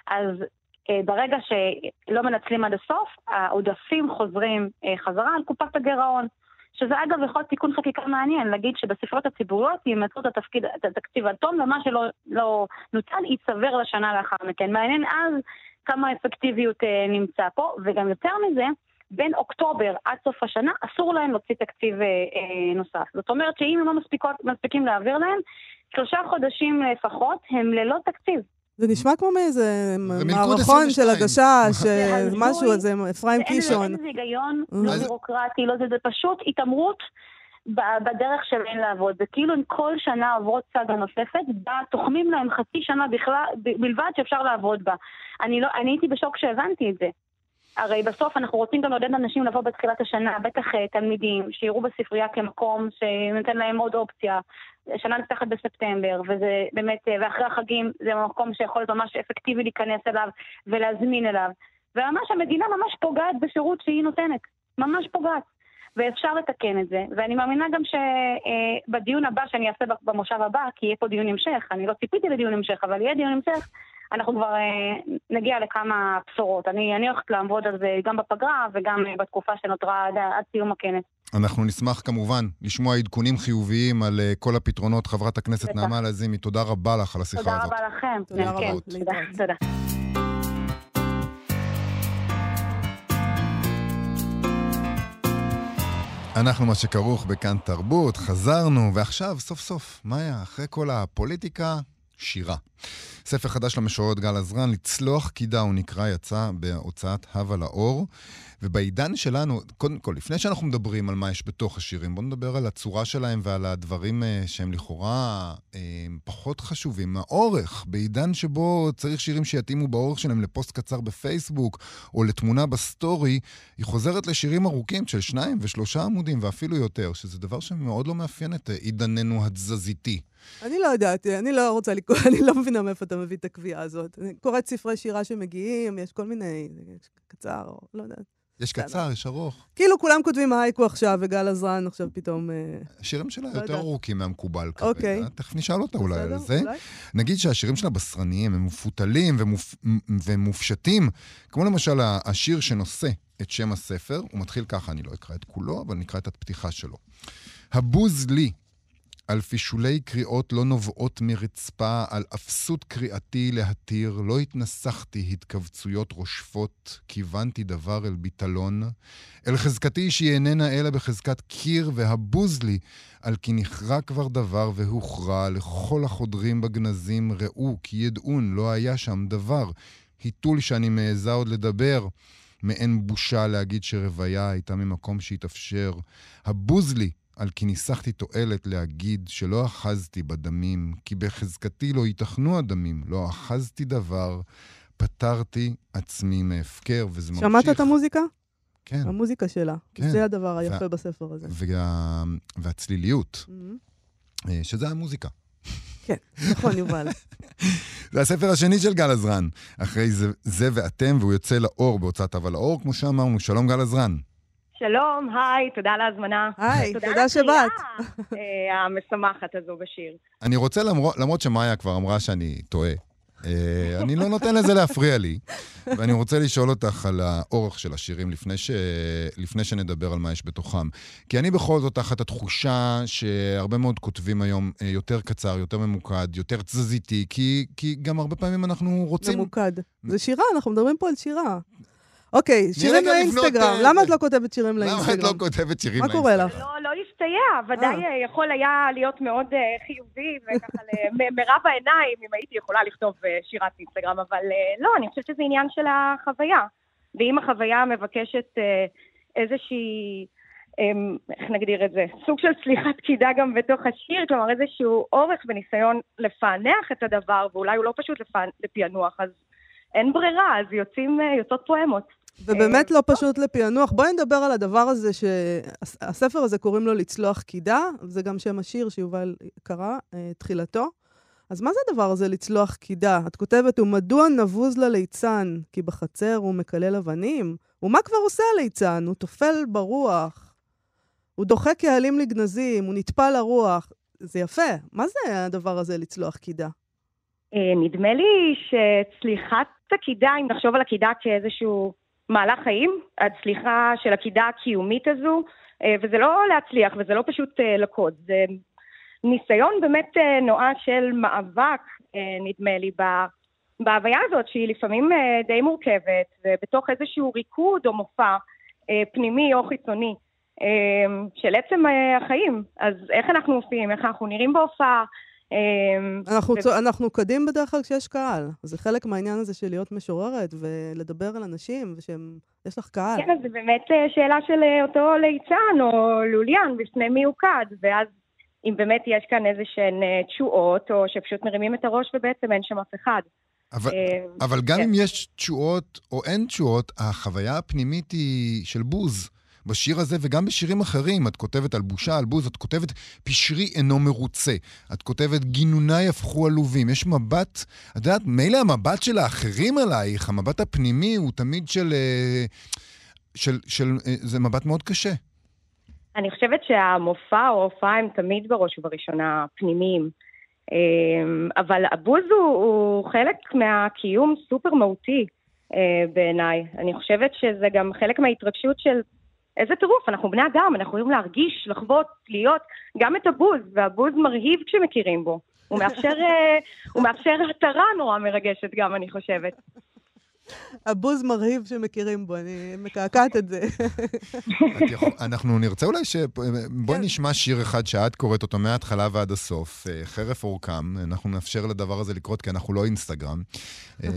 אז אה, ברגע שלא מנצלים עד הסוף, העודפים חוזרים אה, חזרה על קופת הגירעון. שזה אגב יכול להיות תיקון חקיקה מעניין, להגיד שבספריות הציבוריות ימצאו את התפקיד, את התקציב עד תום, ומה שלא לא נוצל ייצבר לשנה לאחר מכן. מעניין אז כמה אפקטיביות אה, נמצא פה, וגם יותר מזה, בין אוקטובר עד סוף השנה אסור להם להוציא תקציב אה, אה, נוסף. זאת אומרת שאם הם לא מספיקות, מספיקים להעביר להם, שלושה חודשים לפחות הם ללא תקציב. זה נשמע כמו מאיזה מערכון של הגשש, משהו, איזה אפרים קישון. אין לזה היגיון, לא בירוקרטי, לא זה, זה פשוט התעמרות. בדרך שלהן לעבוד. זה כאילו אם כל שנה עוברות סאגה נוספת, תוחמים להם חצי שנה בכלל, בלבד שאפשר לעבוד בה. אני, לא, אני הייתי בשוק שהבנתי את זה. הרי בסוף אנחנו רוצים גם לעודד אנשים לבוא בתחילת השנה, בטח אה, תלמידים, שיראו בספרייה כמקום שנותן להם עוד אופציה. שנה נפתחת בספטמבר, וזה באמת, אה, ואחרי החגים זה מקום שיכול להיות ממש אפקטיבי להיכנס אליו ולהזמין אליו. וממש המדינה ממש פוגעת בשירות שהיא נותנת. ממש פוגעת. ואפשר לתקן את זה, ואני מאמינה גם שבדיון הבא שאני אעשה במושב הבא, כי יהיה פה דיון המשך, אני לא ציפיתי לדיון המשך, אבל יהיה דיון המשך, אנחנו כבר אה, נגיע לכמה בשורות. אני, אני הולכת לעבוד על זה גם בפגרה וגם אה, בתקופה שנותרה עד, עד סיום הכנס. אנחנו נשמח כמובן לשמוע עדכונים חיוביים על uh, כל הפתרונות. חברת הכנסת נעמה לזימי, תודה רבה לך על השיחה תודה הזאת. תודה רבה לכם. תודה כן, רבה. תודה. תודה. אנחנו מה שכרוך בכאן תרבות, חזרנו, ועכשיו, סוף סוף, מאיה, אחרי כל הפוליטיקה, שירה. ספר חדש למשוררת גל עזרן, לצלוח קידה הוא נקרא, יצא בהוצאת הווה לאור. ובעידן שלנו, קודם כל, לפני שאנחנו מדברים על מה יש בתוך השירים, בואו נדבר על הצורה שלהם ועל הדברים uh, שהם לכאורה uh, פחות חשובים. האורך, בעידן שבו צריך שירים שיתאימו באורך שלהם לפוסט קצר בפייסבוק או לתמונה בסטורי, היא חוזרת לשירים ארוכים של שניים ושלושה עמודים ואפילו יותר, שזה דבר שמאוד לא מאפיין את עידננו התזזיתי. אני לא יודעת, אני לא רוצה לקרוא, אני לא מבינה מאיפה אתה מביא את הקביעה הזאת. אני קוראת ספרי שירה שמגיעים, יש כל מיני, יש קצר, לא יודעת. יש קצר, יש ארוך. כאילו כולם כותבים הייקו עכשיו, וגל עזרן עכשיו פתאום... אה, השירים שלה לא יותר. ארוכים מהמקובל כרגע. אוקיי. תכף נשאל אותה אולי על זה. נגיד שהשירים שלה בשרניים, הם מפותלים ומופ... ומופשטים, כמו למשל השיר שנושא את שם הספר, הוא מתחיל ככה, אני לא אקרא את כולו, אבל נקרא את הפתיחה שלו. הבוז לי על פישולי קריאות לא נובעות מרצפה, על אפסות קריאתי להתיר, לא התנסחתי התכווצויות רושפות, כיוונתי דבר אל ביטלון. אל חזקתי שהיא איננה אלא בחזקת קיר, והבוז לי על כי נכרע כבר דבר והוכרע, לכל החודרים בגנזים ראו, כי ידעון, לא היה שם דבר. היתול שאני מעיזה עוד לדבר, מעין בושה להגיד שרוויה הייתה ממקום שהתאפשר. הבוז לי על כי ניסחתי תועלת להגיד שלא אחזתי בדמים, כי בחזקתי לא ייתכנו הדמים, לא אחזתי דבר, פטרתי עצמי מהפקר, וזה ממשיך. שמעת את המוזיקה? כן. המוזיקה שלה. כן. זה הדבר היפה וה- בספר הזה. וה... והצליליות, Mhm. אה, שזה המוזיקה. כן, נכון, יובל. זה הספר השני של גל עזרן. אחרי זה, זה ואתם, והוא יוצא לאור בהוצאת אבל האור, כמו שאמרנו. שלום גל עזרן. שלום, היי, תודה על ההזמנה. היי, תודה על שבאת. אה, המשמחת הזו בשיר. אני רוצה, למרות, למרות שמאיה כבר אמרה שאני טועה, אה, אני לא נותן לזה להפריע לי, ואני רוצה לשאול אותך על האורך של השירים לפני, ש... לפני שנדבר על מה יש בתוכם. כי אני בכל זאת תחת התחושה שהרבה מאוד כותבים היום אה, יותר קצר, יותר ממוקד, יותר תזזיתי, כי, כי גם הרבה פעמים אנחנו רוצים... ממוקד. זה שירה, אנחנו מדברים פה על שירה. אוקיי, שירים לאינסטגרם. אה, למה זה. את לא כותבת שירים למה את לאינסטגרם? לא כותבת שירים מה קורה לאינסטגרם? לך? לא, לא הסתייע, ודאי אה. אה, יכול היה להיות מאוד אה, חיובי וככה מרב העיניים, אם הייתי יכולה לכתוב אה, שירת אינסטגרם, אבל אה, לא, אני חושבת שזה עניין של החוויה. ואם החוויה מבקשת אה, איזושהי, אמ, איך נגדיר את זה, סוג של סליחת קידה גם בתוך השיר, כלומר איזשהו אורך וניסיון לפענח את הדבר, ואולי הוא לא פשוט לפענ- לפענוח, אז אין ברירה, אז יוצאים, אה, יוצאות פואמות. ובאמת לא פשוט לפענוח. בואי נדבר על הדבר הזה שהספר הזה קוראים לו לצלוח קידה, זה גם שם השיר שיובל קרא, אה, תחילתו. אז מה זה הדבר הזה לצלוח קידה? את כותבת, ומדוע נבוז לליצן? כי בחצר הוא מקלל אבנים? ומה כבר עושה הליצן? הוא טופל ברוח. הוא דוחק קהלים לגנזים, הוא נטפל לרוח. זה יפה. מה זה הדבר הזה לצלוח קידה? אה, נדמה לי שצליחת הקידה, אם נחשוב על הקידה כאיזשהו מהלך חיים, הצליחה של הקידה הקיומית הזו, אה, וזה לא להצליח וזה לא פשוט אה, לקוד, זה ניסיון באמת אה, נואש של מאבק, נדמה לי, בהוויה הזאת שהיא לפעמים די מורכבת, ובתוך איזשהו ריקוד או מופע פנימי או חיצוני של עצם החיים. אז איך אנחנו עושים, איך אנחנו נראים בהופעה, אנחנו, ו- צו... אנחנו קדים בדרך כלל כשיש קהל. זה חלק מהעניין הזה של להיות משוררת ולדבר על אנשים, ושיש לך קהל. כן, אז זה באמת אה, שאלה של אה, אותו ליצן או לוליין, בפני מי הוא קד, ואז אם באמת יש כאן איזה שהן אה, תשואות, או שפשוט מרימים את הראש ובעצם אין שם אף אחד. אבל, אבל גם כן. אם יש תשואות או אין תשואות, החוויה הפנימית היא של בוז. בשיר הזה וגם בשירים אחרים, את כותבת על בושה, על בוז, את כותבת פשרי אינו מרוצה, את כותבת גינוניי הפכו עלובים. יש מבט, את יודעת, מילא המבט של האחרים עלייך, המבט הפנימי הוא תמיד של... אה, של, של אה, זה מבט מאוד קשה. אני חושבת שהמופע או ההופעה הם תמיד בראש ובראשונה פנימיים. אה, אבל הבוז הוא, הוא חלק מהקיום סופר מהותי אה, בעיניי. אני חושבת שזה גם חלק מההתרגשות של איזה טירוף, אנחנו בני אדם, אנחנו יכולים להרגיש, לחוות, להיות גם את הבוז, והבוז מרהיב כשמכירים בו. הוא מאפשר, אה, הוא מאפשר התרה נורא מרגשת גם, אני חושבת. הבוז מרהיב שמכירים בו, אני מקעקעת את זה. את יכול, אנחנו נרצה אולי ש... בואי כן. נשמע שיר אחד שאת קוראת אותו מההתחלה ועד הסוף, אה, חרף אורכם. אנחנו נאפשר לדבר הזה לקרות כי אנחנו לא אינסטגרם. אה,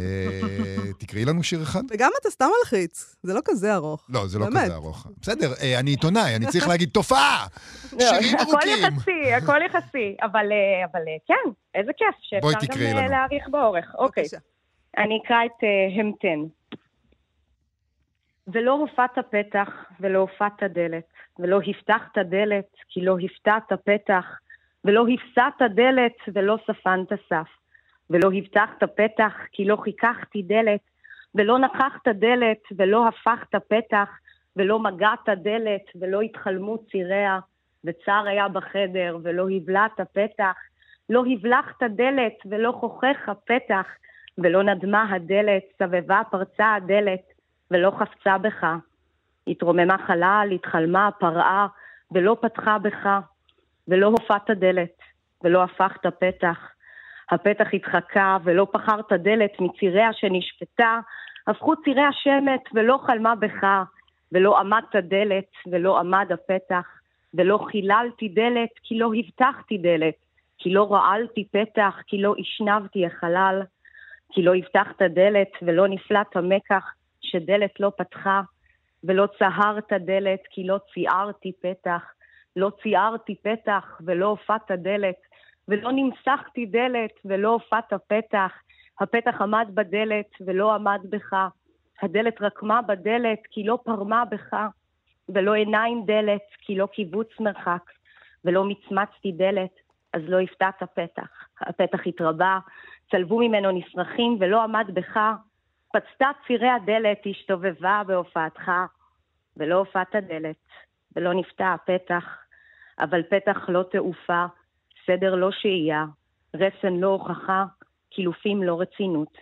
תקראי לנו שיר אחד? וגם אתה סתם מלחיץ, זה לא כזה ארוך. לא, זה לא באמת. כזה ארוך. בסדר, אה, אני עיתונאי, אני צריך להגיד תופעה! שירים הכל ארוכים! יחסי, הכל יחסי. אבל, אבל כן, איזה כיף שאפשר גם לנו. להאריך באורך. אוקיי. אני אקרא את uh, המתן. ולא הופעת פתח ולא הופעת דלת, ולא הבטחת דלת כי לא הפתעת פתח, ולא הפסעת דלת ולא ספנת סף, ולא הבטחת פתח כי לא חיככתי דלת, ולא נכחת דלת ולא הפכת פתח, ולא מגעת דלת ולא התחלמו ציריה, וצר היה בחדר ולא הבלעת פתח, לא הבלחת דלת ולא כוחך פתח, ולא נדמה הדלת, סבבה פרצה הדלת, ולא חפצה בך. התרוממה חלל, התחלמה פרעה, ולא פתחה בך, ולא הופעת דלת, ולא הפכת פתח. הפתח התחקה, ולא פחרת דלת מציריה שנשפטה, הפכו צירי השמט, ולא חלמה בך, ולא עמדת דלת, ולא עמד הפתח, ולא חיללתי דלת, כי לא הבטחתי דלת, כי לא רעלתי פתח, כי לא השנבתי החלל, כי לא הבטחת דלת, ולא נפלט המקח, שדלת לא פתחה, ולא צהרת דלת, כי לא ציערתי פתח, לא ציערתי פתח, ולא הופעת דלת, ולא נמסכתי דלת, ולא הופעת פתח, הפתח עמד בדלת, ולא עמד בך, הדלת רקמה בדלת, כי לא פרמה בך, ולא עיניים דלת, כי לא קיבוץ מרחק, ולא מצמצתי דלת, אז לא הפתעת פתח. הפתח התרבה, צלבו ממנו נשרכים, ולא עמד בך, פצתה צירי הדלת, השתובבה בהופעתך, ולא הופעת דלת, ולא נפתע הפתח, אבל פתח לא תעופה, סדר לא שהייה, רסן לא הוכחה, קילופים לא רצינות.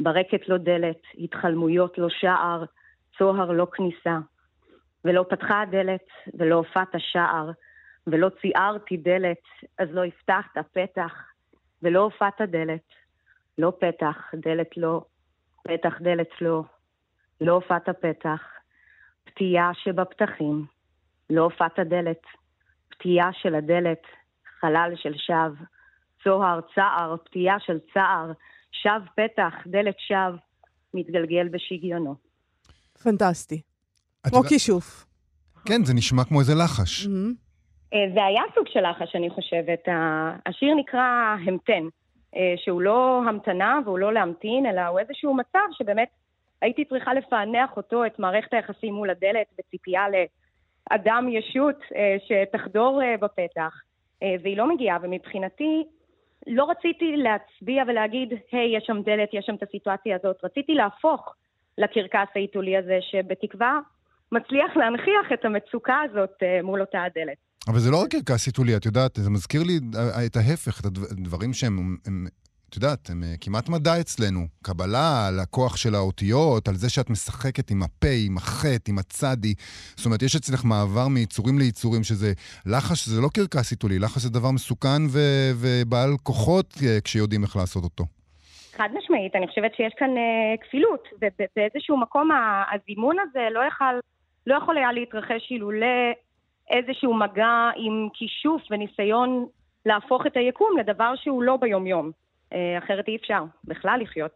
ברקת לא דלת, התחלמויות לא שער, צוהר לא כניסה. ולא פתחה הדלת, ולא הופעת שער, ולא ציערתי דלת, אז לא הבטחת פתח, ולא הופעת דלת. לא פתח, דלת לא, פתח דלת לא, לא הופעת פתח. פתייה שבפתחים, לא הופעת דלת. פתייה של הדלת, חלל של שווא. צוהר, צער, פתייה של צער, שב פתח, דלת שב, מתגלגל בשגיונו. פנטסטי. כמו כישוף. כן, זה נשמע כמו איזה לחש. אה, זה היה סוג של לחש, אני חושבת. השיר נקרא המתן, אה, שהוא לא המתנה והוא לא להמתין, אלא הוא איזשהו מצב שבאמת הייתי צריכה לפענח אותו, את מערכת היחסים מול הדלת, בציפייה לאדם ישות אה, שתחדור בפתח, והיא לא מגיעה, ומבחינתי לא רציתי להצביע ולהגיד, היי, יש שם דלת, יש שם את הסיטואציה הזאת. רציתי להפוך לקרקס העיתולי הזה, שבתקווה מצליח להנכיח את המצוקה הזאת מול אותה הדלת. אבל זה לא רק קרקס עיתולי, את יודעת, זה מזכיר לי את ההפך, את הדברים שהם הם, את יודעת, הם אה, כמעט מדע אצלנו. קבלה על הכוח של האותיות, על זה שאת משחקת עם הפה, עם החטא, עם הצדי. זאת אומרת, יש אצלך מעבר מיצורים ליצורים, שזה לחש, זה לא קרקס עיתולי, לחש זה דבר מסוכן ו- ובעל כוחות אה, כשיודעים איך לעשות אותו. חד משמעית, אני חושבת שיש כאן אה, כפילות, ובאיזשהו מקום הזימון הזה לא יכול, לא יכול היה להתרחש אילולא איזשהו מגע עם כישוף וניסיון להפוך את היקום לדבר שהוא לא ביומיום. אה, אחרת אי אפשר בכלל לחיות.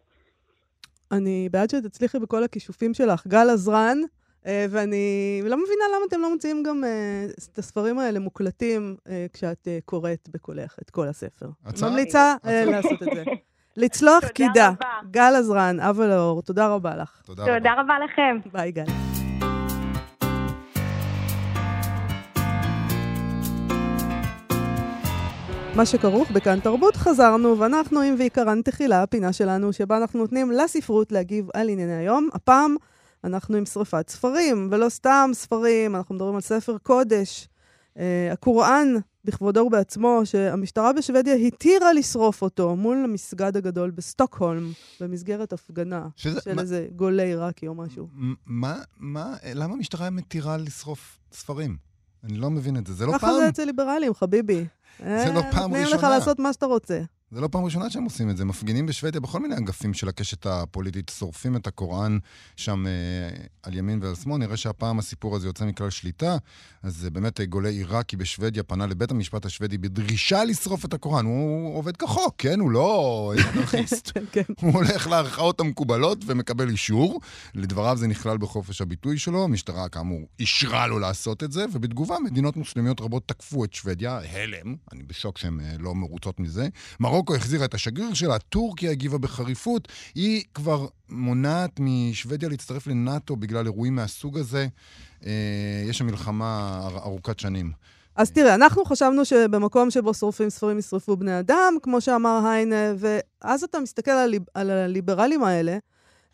אני בעד שתצליחי בכל הכישופים שלך. גל עזרן, אה, ואני לא מבינה למה אתם לא מוציאים גם אה, את הספרים האלה מוקלטים כשאת קוראת בקולך את כל הספר. הצעה? ממליצה לעשות את זה. לצלוח קידה. גל עזרן, אב לאור, תודה רבה לך. תודה רבה לכם. ביי, גל. מה שכרוך בכאן תרבות, חזרנו, ואנחנו עם ועיקרן תחילה, הפינה שלנו, שבה אנחנו נותנים לספרות להגיב על ענייני היום. הפעם אנחנו עם שריפת ספרים, ולא סתם ספרים, אנחנו מדברים על ספר קודש, אה, הקוראן בכבודו ובעצמו, שהמשטרה בשוודיה התירה לשרוף אותו מול המסגד הגדול בסטוקהולם, במסגרת הפגנה שזה, של מה, איזה גולי עיראקי או משהו. מה, מה, למה המשטרה מתירה לשרוף ספרים? אני לא מבין את זה. זה לא פעם... ככה זה אצל ליברלים, חביבי. זה לא פעם ראשונה. נותנים לך לעשות מה שאתה רוצה. זה לא פעם ראשונה שהם עושים את זה. מפגינים בשוודיה בכל מיני אגפים של הקשת הפוליטית, שורפים את הקוראן שם אה, על ימין ועל שמאל. נראה שהפעם הסיפור הזה יוצא מכלל שליטה. אז אה, באמת גולה עיראקי בשוודיה פנה לבית המשפט השוודי בדרישה לשרוף את הקוראן. הוא עובד כחוק, כן? הוא לא אנרכיסט. כן. הוא הולך לערכאות המקובלות ומקבל אישור. לדבריו זה נכלל בחופש הביטוי שלו. המשטרה, כאמור, אישרה לו לעשות את זה, ובתגובה מדינות מוסלמיות רבות תקפו את שוודיה. הלם, אני בשוק שהן אה, לא מרוצות מזה. מרוקו החזירה את השגריר שלה, טורקיה הגיבה בחריפות. היא כבר מונעת משוודיה להצטרף לנאט"ו בגלל אירועים מהסוג הזה. אה, יש שם מלחמה ארוכת שנים. אז תראה, אנחנו חשבנו שבמקום שבו שורפים ספרים ישרפו בני אדם, כמו שאמר היינה, ואז אתה מסתכל על, הליב, על הליברלים האלה,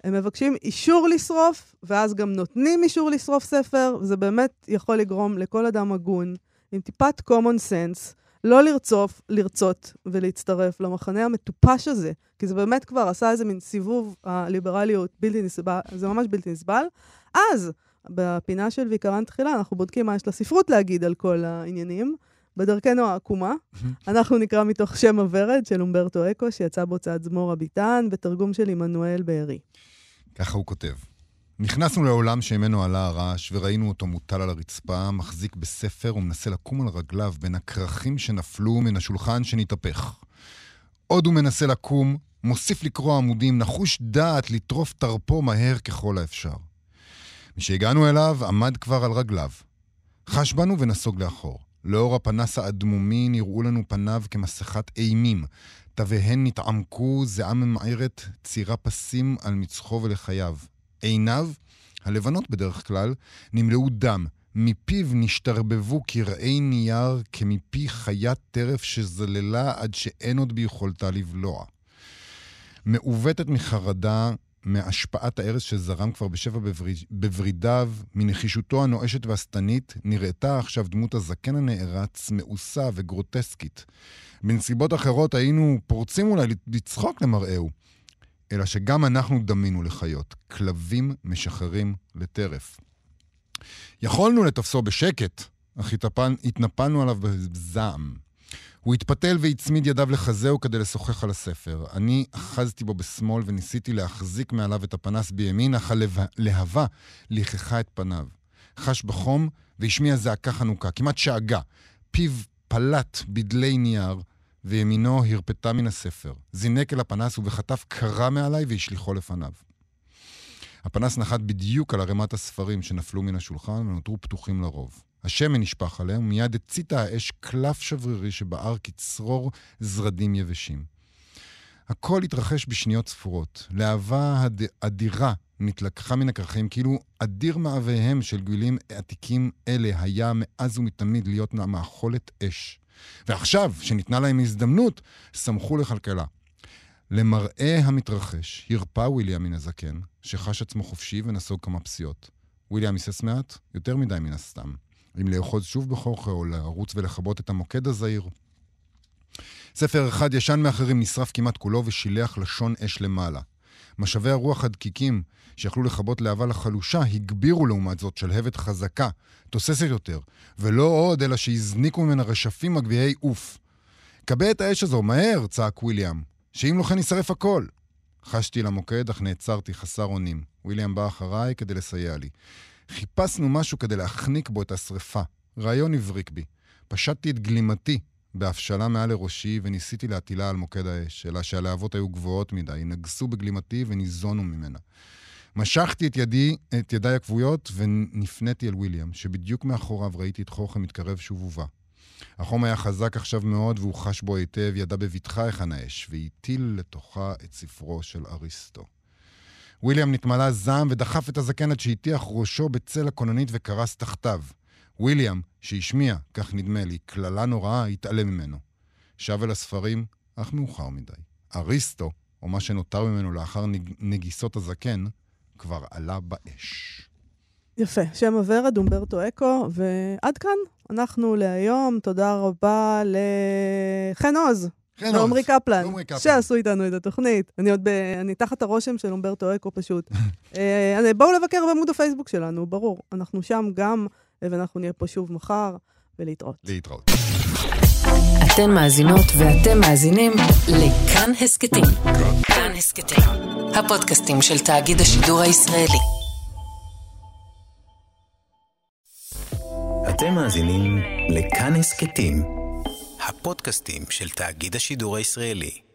הם מבקשים אישור לשרוף, ואז גם נותנים אישור לשרוף ספר, וזה באמת יכול לגרום לכל אדם הגון, עם טיפת common sense, לא לרצוף, לרצות ולהצטרף למחנה המטופש הזה, כי זה באמת כבר עשה איזה מין סיבוב הליברליות בלתי נסבל, זה ממש בלתי נסבל. אז, בפינה של ויקרן תחילה, אנחנו בודקים מה יש לספרות להגיד על כל העניינים. בדרכנו העקומה, אנחנו נקרא מתוך שם הוורד של אומברטו אקו, שיצא בהוצאת זמור הביטן, בתרגום של עמנואל בארי. ככה הוא כותב. נכנסנו לעולם שממנו עלה הרעש, וראינו אותו מוטל על הרצפה, מחזיק בספר ומנסה לקום על רגליו בין הכרכים שנפלו מן השולחן שנתהפך. עוד הוא מנסה לקום, מוסיף לקרוא עמודים, נחוש דעת לטרוף תרפו מהר ככל האפשר. משהגענו אליו, עמד כבר על רגליו. חש בנו ונסוג לאחור. לאור הפנס האדמומי נראו לנו פניו כמסכת אימים. תוויהן נתעמקו, זיעה ממערת, צירה פסים על מצחו ולחייו. עיניו, הלבנות בדרך כלל, נמלאו דם. מפיו נשתרבבו קרעי נייר כמפי חיית טרף שזללה עד שאין עוד ביכולתה לבלוע. מעוותת מחרדה, מהשפעת הארץ שזרם כבר בשבע בוורידיו, מנחישותו הנואשת והשטנית, נראתה עכשיו דמות הזקן הנערץ, מאוסה וגרוטסקית. בנסיבות אחרות היינו פורצים אולי לצחוק למראהו. אלא שגם אנחנו דמינו לחיות, כלבים משחררים לטרף. יכולנו לתפסו בשקט, אך התנפל, התנפלנו עליו בזעם. הוא התפתל והצמיד ידיו לחזהו כדי לשוחח על הספר. אני אחזתי בו בשמאל וניסיתי להחזיק מעליו את הפנס בימין, אך הלהבה לכחה את פניו. חש בחום והשמיע זעקה חנוכה, כמעט שאגה. פיו פלט בדלי נייר, וימינו הרפתה מן הספר. זינק אל הפנס ובחטף קרע מעליי והשליחו לפניו. הפנס נחת בדיוק על ערימת הספרים שנפלו מן השולחן ונותרו פתוחים לרוב. השמן נשפך עליהם, ומיד הציתה האש קלף שברירי שבער כצרור זרדים יבשים. הכל התרחש בשניות ספורות. להבה הד... אדירה נתלקחה מן הכרכים, כאילו אדיר מאוויהם של גלים עתיקים אלה היה מאז ומתמיד להיות מאכולת אש. ועכשיו, שניתנה להם הזדמנות, שמחו לכלכלה. למראה המתרחש, הרפא וויליאם מן הזקן, שחש עצמו חופשי ונסוג כמה פסיעות. וויליאם היסס מעט, יותר מדי מן הסתם. אם לאחוז שוב בכוחו או לרוץ ולכבות את המוקד הזעיר. ספר אחד ישן מאחרים נשרף כמעט כולו ושילח לשון אש למעלה. משאבי הרוח הדקיקים שיכלו לכבות להבה לחלושה, הגבירו לעומת זאת שלהבת חזקה, תוססת יותר, ולא עוד, אלא שהזניקו ממנה רשפים מגביהי עוף. כבה את האש הזו, מהר! צעק וויליאם, שאם לא כן יישרף הכל. חשתי למוקד, אך נעצרתי חסר אונים. וויליאם בא אחריי כדי לסייע לי. חיפשנו משהו כדי להחניק בו את השרפה. רעיון הבריק בי. פשטתי את גלימתי בהבשלה מעל לראשי וניסיתי להטילה על מוקד האש, אלא שהלהבות היו גבוהות מדי, נגסו בגלימתי וניזונו ממנה. משכתי את ידי, את ידיי הכבויות ונפניתי אל וויליאם, שבדיוק מאחוריו ראיתי את חוכם מתקרב שוב ובא. החום היה חזק עכשיו מאוד והוא חש בו היטב, ידע בבטחה היכן האש, והטיל לתוכה את ספרו של אריסטו. וויליאם נתמלא זעם ודחף את הזקן עד שהטיח ראשו בצל הכוננית וקרס תחתיו. וויליאם, שהשמיע, כך נדמה לי, קללה נוראה, התעלם ממנו. שב אל הספרים, אך מאוחר מדי. אריסטו, או מה שנותר ממנו לאחר נגיסות הזקן, כבר עלה באש. יפה, שם הוורד, אומברטו אקו, ועד כאן אנחנו להיום. תודה רבה לחן עוז. חן עוז. קפלן, ועמרי קפלן. שעשו איתנו את התוכנית. אני עוד ב... אני תחת הרושם של אומברטו אקו פשוט. אה, בואו לבקר בעמוד הפייסבוק שלנו, ברור. אנחנו שם גם, ואנחנו נהיה פה שוב מחר, ולהתראות. להתראות. אתן מאזינות ואתם מאזינים לכאן הסכתים. כאן הסכתים, הפודקאסטים של תאגיד השידור הישראלי. אתם מאזינים לכאן הסכתים, הפודקאסטים של תאגיד השידור הישראלי.